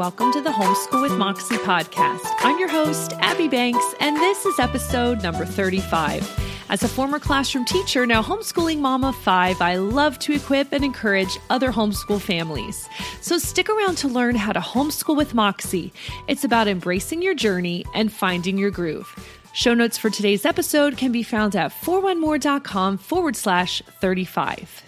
Welcome to the Homeschool with Moxie podcast. I'm your host, Abby Banks, and this is episode number 35. As a former classroom teacher, now homeschooling mom of five, I love to equip and encourage other homeschool families. So stick around to learn how to homeschool with Moxie. It's about embracing your journey and finding your groove. Show notes for today's episode can be found at 41more.com forward slash 35.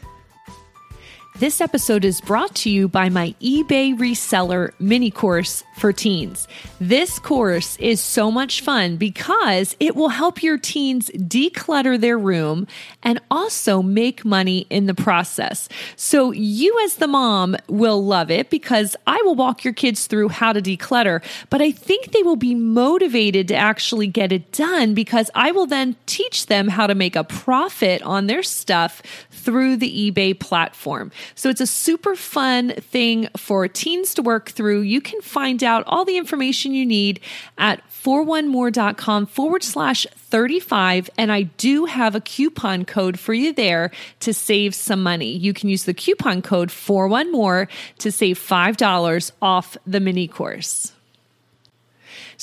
This episode is brought to you by my eBay reseller mini course for teens. This course is so much fun because it will help your teens declutter their room and also make money in the process. So you as the mom will love it because I will walk your kids through how to declutter, but I think they will be motivated to actually get it done because I will then teach them how to make a profit on their stuff through the eBay platform. So it's a super fun thing for teens to work through. You can find out all the information you need at 41more.com forward slash 35. And I do have a coupon code for you there to save some money. You can use the coupon code 41more to save $5 off the mini course.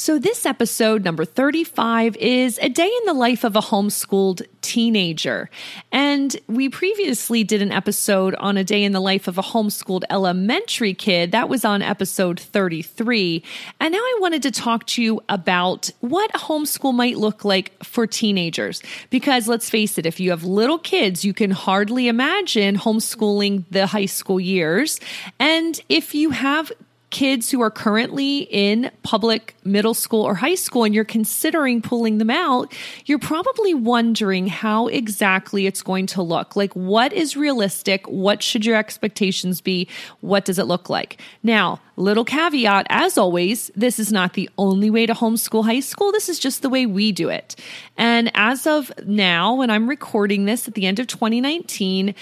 So, this episode, number 35, is a day in the life of a homeschooled teenager. And we previously did an episode on a day in the life of a homeschooled elementary kid. That was on episode 33. And now I wanted to talk to you about what a homeschool might look like for teenagers. Because let's face it, if you have little kids, you can hardly imagine homeschooling the high school years. And if you have kids who are currently in public middle school or high school and you're considering pulling them out, you're probably wondering how exactly it's going to look. Like, what is realistic? What should your expectations be? What does it look like? Now, little caveat as always, this is not the only way to homeschool high school. This is just the way we do it. And as of now, when I'm recording this at the end of 2019,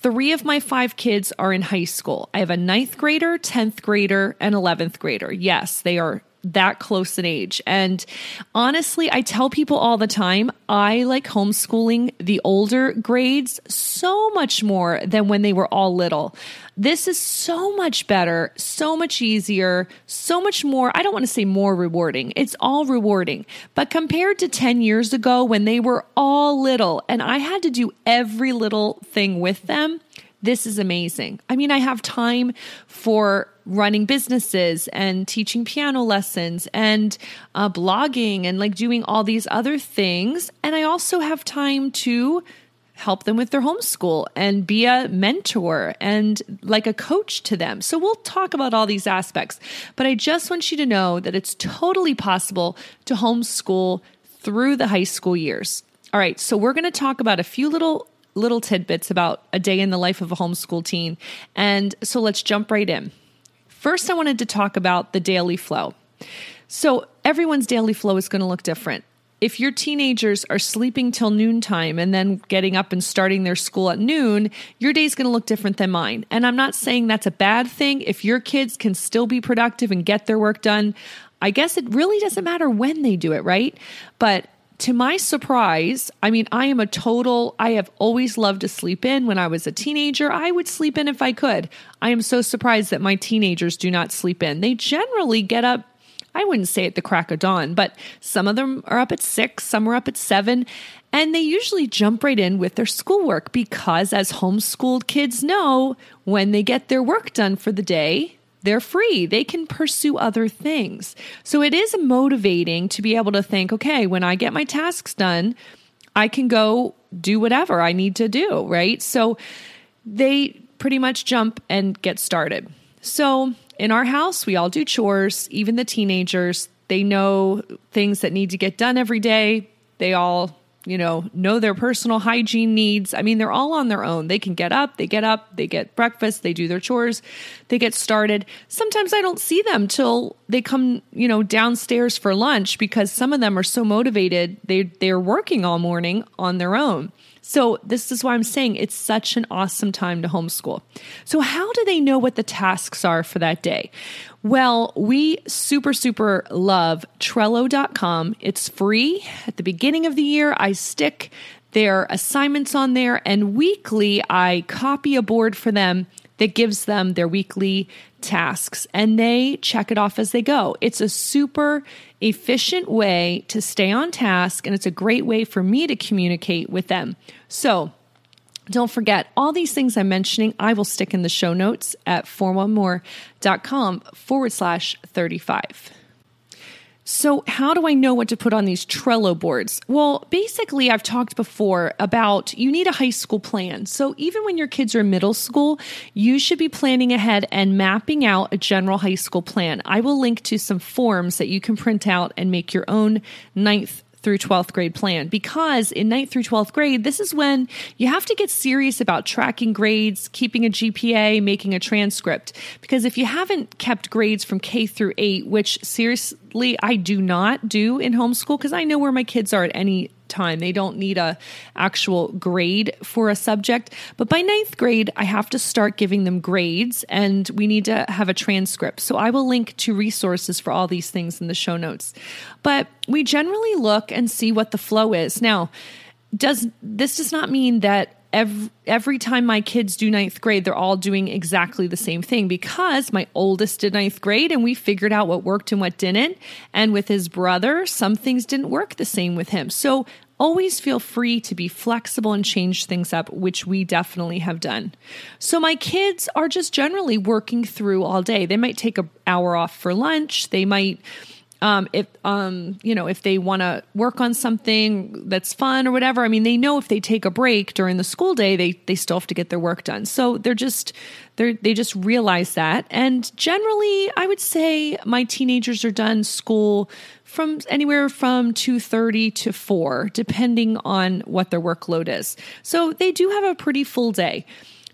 Three of my five kids are in high school. I have a ninth grader, 10th grader, and 11th grader. Yes, they are that close in age. And honestly, I tell people all the time, I like homeschooling the older grades so much more than when they were all little. This is so much better, so much easier, so much more. I don't want to say more rewarding. It's all rewarding. But compared to 10 years ago when they were all little and I had to do every little thing with them, this is amazing. I mean, I have time for running businesses and teaching piano lessons and uh, blogging and like doing all these other things. And I also have time to help them with their homeschool and be a mentor and like a coach to them. So we'll talk about all these aspects. But I just want you to know that it's totally possible to homeschool through the high school years. All right, so we're going to talk about a few little little tidbits about a day in the life of a homeschool teen. And so let's jump right in. First, I wanted to talk about the daily flow. So, everyone's daily flow is going to look different. If your teenagers are sleeping till noontime and then getting up and starting their school at noon, your day is going to look different than mine. And I'm not saying that's a bad thing. If your kids can still be productive and get their work done, I guess it really doesn't matter when they do it, right? But to my surprise, I mean, I am a total, I have always loved to sleep in. When I was a teenager, I would sleep in if I could. I am so surprised that my teenagers do not sleep in. They generally get up, I wouldn't say at the crack of dawn, but some of them are up at six, some are up at seven, and they usually jump right in with their schoolwork because, as homeschooled kids know, when they get their work done for the day, they're free. They can pursue other things. So it is motivating to be able to think, okay, when I get my tasks done, I can go do whatever I need to do, right? So they pretty much jump and get started. So in our house, we all do chores, even the teenagers. They know things that need to get done every day. They all you know, know their personal hygiene needs. I mean, they're all on their own. They can get up, they get up, they get breakfast, they do their chores, they get started. Sometimes I don't see them till they come, you know, downstairs for lunch because some of them are so motivated. They they're working all morning on their own. So, this is why I'm saying it's such an awesome time to homeschool. So, how do they know what the tasks are for that day? Well, we super, super love Trello.com. It's free. At the beginning of the year, I stick their assignments on there, and weekly, I copy a board for them that gives them their weekly tasks and they check it off as they go. It's a super efficient way to stay on task and it's a great way for me to communicate with them. So, don't forget, all these things I'm mentioning, I will stick in the show notes at 41more.com forward slash 35. So, how do I know what to put on these Trello boards? Well, basically, I've talked before about you need a high school plan. So, even when your kids are in middle school, you should be planning ahead and mapping out a general high school plan. I will link to some forms that you can print out and make your own ninth through 12th grade plan because in 9th through 12th grade, this is when you have to get serious about tracking grades, keeping a GPA, making a transcript. Because if you haven't kept grades from K through 8, which seriously I do not do in homeschool because I know where my kids are at any time. They don't need a actual grade for a subject. But by ninth grade, I have to start giving them grades and we need to have a transcript. So I will link to resources for all these things in the show notes. But we generally look and see what the flow is. Now, does this does not mean that every, every time my kids do ninth grade, they're all doing exactly the same thing because my oldest did ninth grade and we figured out what worked and what didn't. And with his brother, some things didn't work the same with him. So always feel free to be flexible and change things up, which we definitely have done. So my kids are just generally working through all day. They might take an hour off for lunch. They might um, if um, you know if they want to work on something that's fun or whatever i mean they know if they take a break during the school day they they still have to get their work done. So they're just they they just realize that. And generally i would say my teenagers are done school from anywhere from 2.30 to 4 depending on what their workload is. So they do have a pretty full day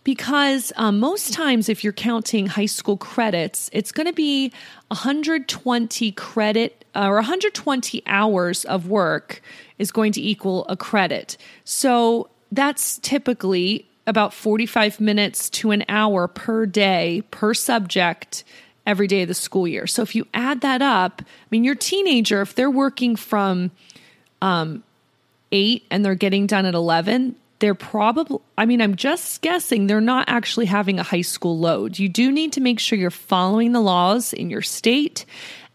because um, most times if you're counting high school credits it's going to be 120 credit uh, or 120 hours of work is going to equal a credit. So that's typically about 45 minutes to an hour per day per subject every day of the school year. So if you add that up i mean your teenager if they're working from um, 8 and they're getting done at 11 they're probably, I mean, I'm just guessing they're not actually having a high school load. You do need to make sure you're following the laws in your state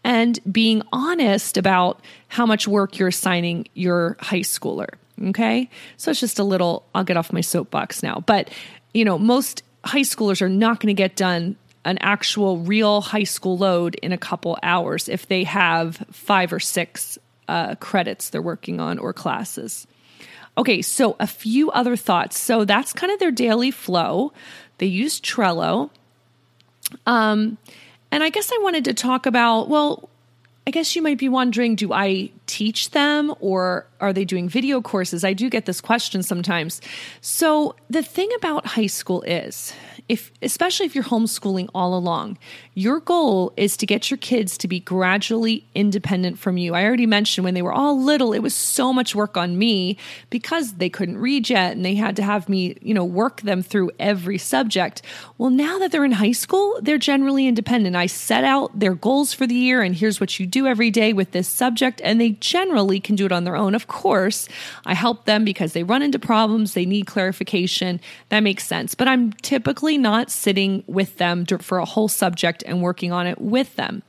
and being honest about how much work you're assigning your high schooler. Okay. So it's just a little, I'll get off my soapbox now. But, you know, most high schoolers are not going to get done an actual real high school load in a couple hours if they have five or six uh, credits they're working on or classes. Okay, so a few other thoughts. So that's kind of their daily flow. They use Trello. Um, and I guess I wanted to talk about, well, I guess you might be wondering do I teach them or are they doing video courses? I do get this question sometimes. So, the thing about high school is, if especially if you're homeschooling all along, your goal is to get your kids to be gradually independent from you. I already mentioned when they were all little, it was so much work on me because they couldn't read yet and they had to have me, you know, work them through every subject. Well, now that they're in high school, they're generally independent. I set out their goals for the year and here's what you do every day with this subject and they generally can do it on their own. Of course, I help them because they run into problems, they need clarification. That makes sense. But I'm typically not sitting with them for a whole subject and working on it with them.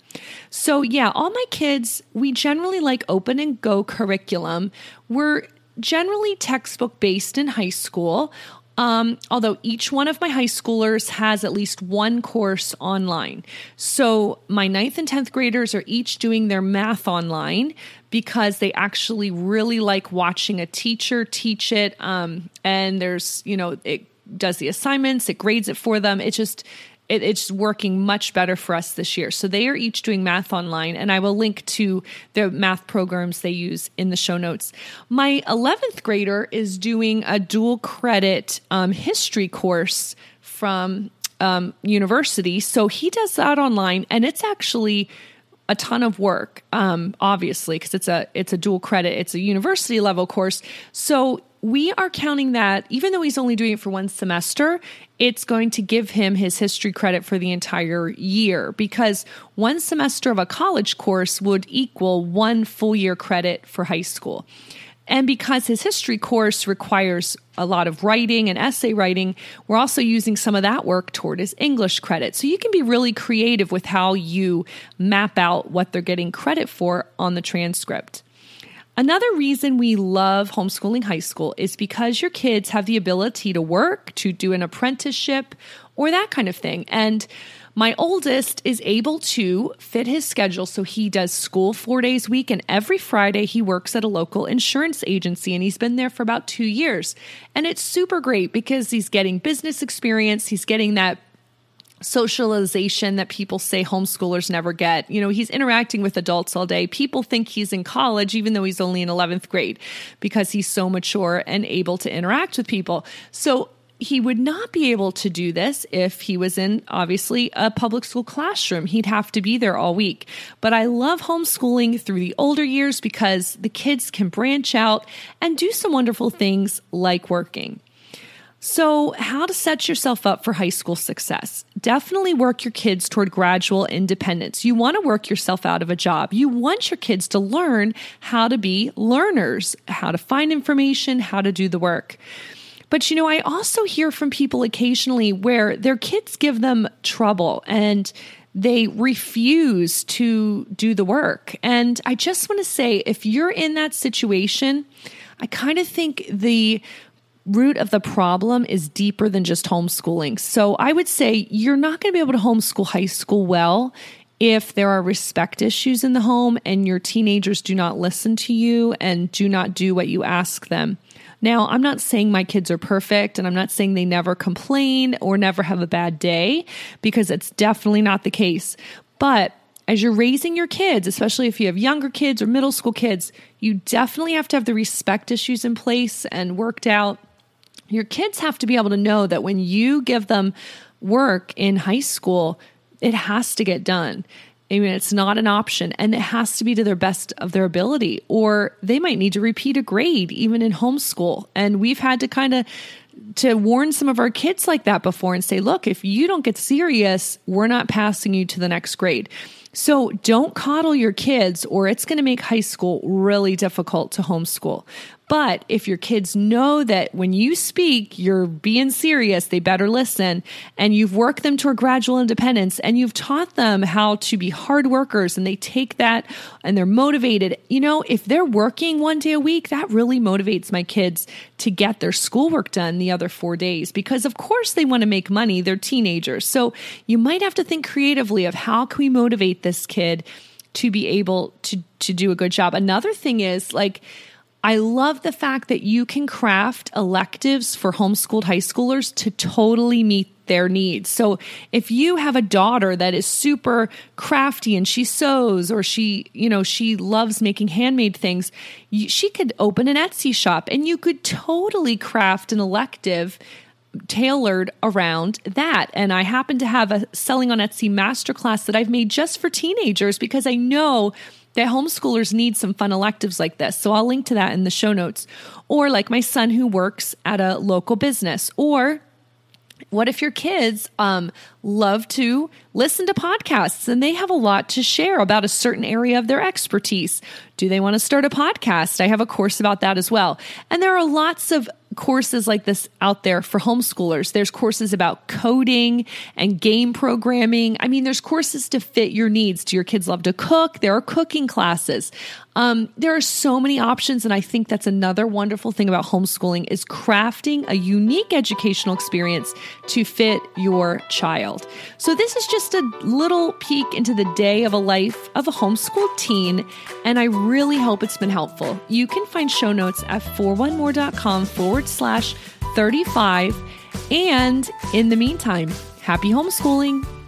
So, yeah, all my kids, we generally like open and go curriculum. We're generally textbook based in high school. Um, although each one of my high schoolers has at least one course online. So my ninth and 10th graders are each doing their math online because they actually really like watching a teacher teach it. Um, and there's, you know, it does the assignments, it grades it for them. It just, it, it's working much better for us this year. So they are each doing math online, and I will link to the math programs they use in the show notes. My 11th grader is doing a dual credit um, history course from um, university. So he does that online, and it's actually a ton of work um, obviously because it's a it's a dual credit it's a university level course so we are counting that even though he's only doing it for one semester, it's going to give him his history credit for the entire year because one semester of a college course would equal one full year credit for high school. And because his history course requires a lot of writing and essay writing, we're also using some of that work toward his English credit. So you can be really creative with how you map out what they're getting credit for on the transcript. Another reason we love homeschooling high school is because your kids have the ability to work, to do an apprenticeship, or that kind of thing. And my oldest is able to fit his schedule so he does school four days a week, and every Friday he works at a local insurance agency, and he's been there for about two years. And it's super great because he's getting business experience, he's getting that socialization that people say homeschoolers never get. You know, he's interacting with adults all day. People think he's in college, even though he's only in 11th grade, because he's so mature and able to interact with people. So he would not be able to do this if he was in obviously a public school classroom. He'd have to be there all week. But I love homeschooling through the older years because the kids can branch out and do some wonderful things like working. So, how to set yourself up for high school success? Definitely work your kids toward gradual independence. You want to work yourself out of a job. You want your kids to learn how to be learners, how to find information, how to do the work. But you know, I also hear from people occasionally where their kids give them trouble and they refuse to do the work. And I just want to say if you're in that situation, I kind of think the root of the problem is deeper than just homeschooling. So I would say you're not going to be able to homeschool high school well if there are respect issues in the home and your teenagers do not listen to you and do not do what you ask them. Now, I'm not saying my kids are perfect and I'm not saying they never complain or never have a bad day because it's definitely not the case. But as you're raising your kids, especially if you have younger kids or middle school kids, you definitely have to have the respect issues in place and worked out your kids have to be able to know that when you give them work in high school, it has to get done. I mean, it's not an option and it has to be to their best of their ability, or they might need to repeat a grade even in homeschool. And we've had to kind of to warn some of our kids like that before and say, look, if you don't get serious, we're not passing you to the next grade. So don't coddle your kids, or it's going to make high school really difficult to homeschool. But if your kids know that when you speak, you're being serious, they better listen, and you've worked them toward gradual independence and you've taught them how to be hard workers and they take that and they're motivated. You know, if they're working one day a week, that really motivates my kids to get their schoolwork done the other four days because, of course, they want to make money. They're teenagers. So you might have to think creatively of how can we motivate this kid to be able to, to do a good job. Another thing is like, I love the fact that you can craft electives for homeschooled high schoolers to totally meet their needs. So if you have a daughter that is super crafty and she sews or she, you know, she loves making handmade things, she could open an Etsy shop and you could totally craft an elective tailored around that. And I happen to have a selling on Etsy masterclass that I've made just for teenagers because I know that homeschoolers need some fun electives like this. So I'll link to that in the show notes. Or like my son who works at a local business. Or what if your kids um, love to listen to podcasts and they have a lot to share about a certain area of their expertise? Do they want to start a podcast? I have a course about that as well. And there are lots of courses like this out there for homeschoolers. There's courses about coding and game programming. I mean, there's courses to fit your needs. Do your kids love to cook? There are cooking classes. Um, there are so many options, and I think that's another wonderful thing about homeschooling is crafting a unique educational experience to fit your child. So this is just a little peek into the day of a life of a homeschooled teen, and I really hope it's been helpful. You can find show notes at 41more.com forward slash 35. And in the meantime, Happy homeschooling!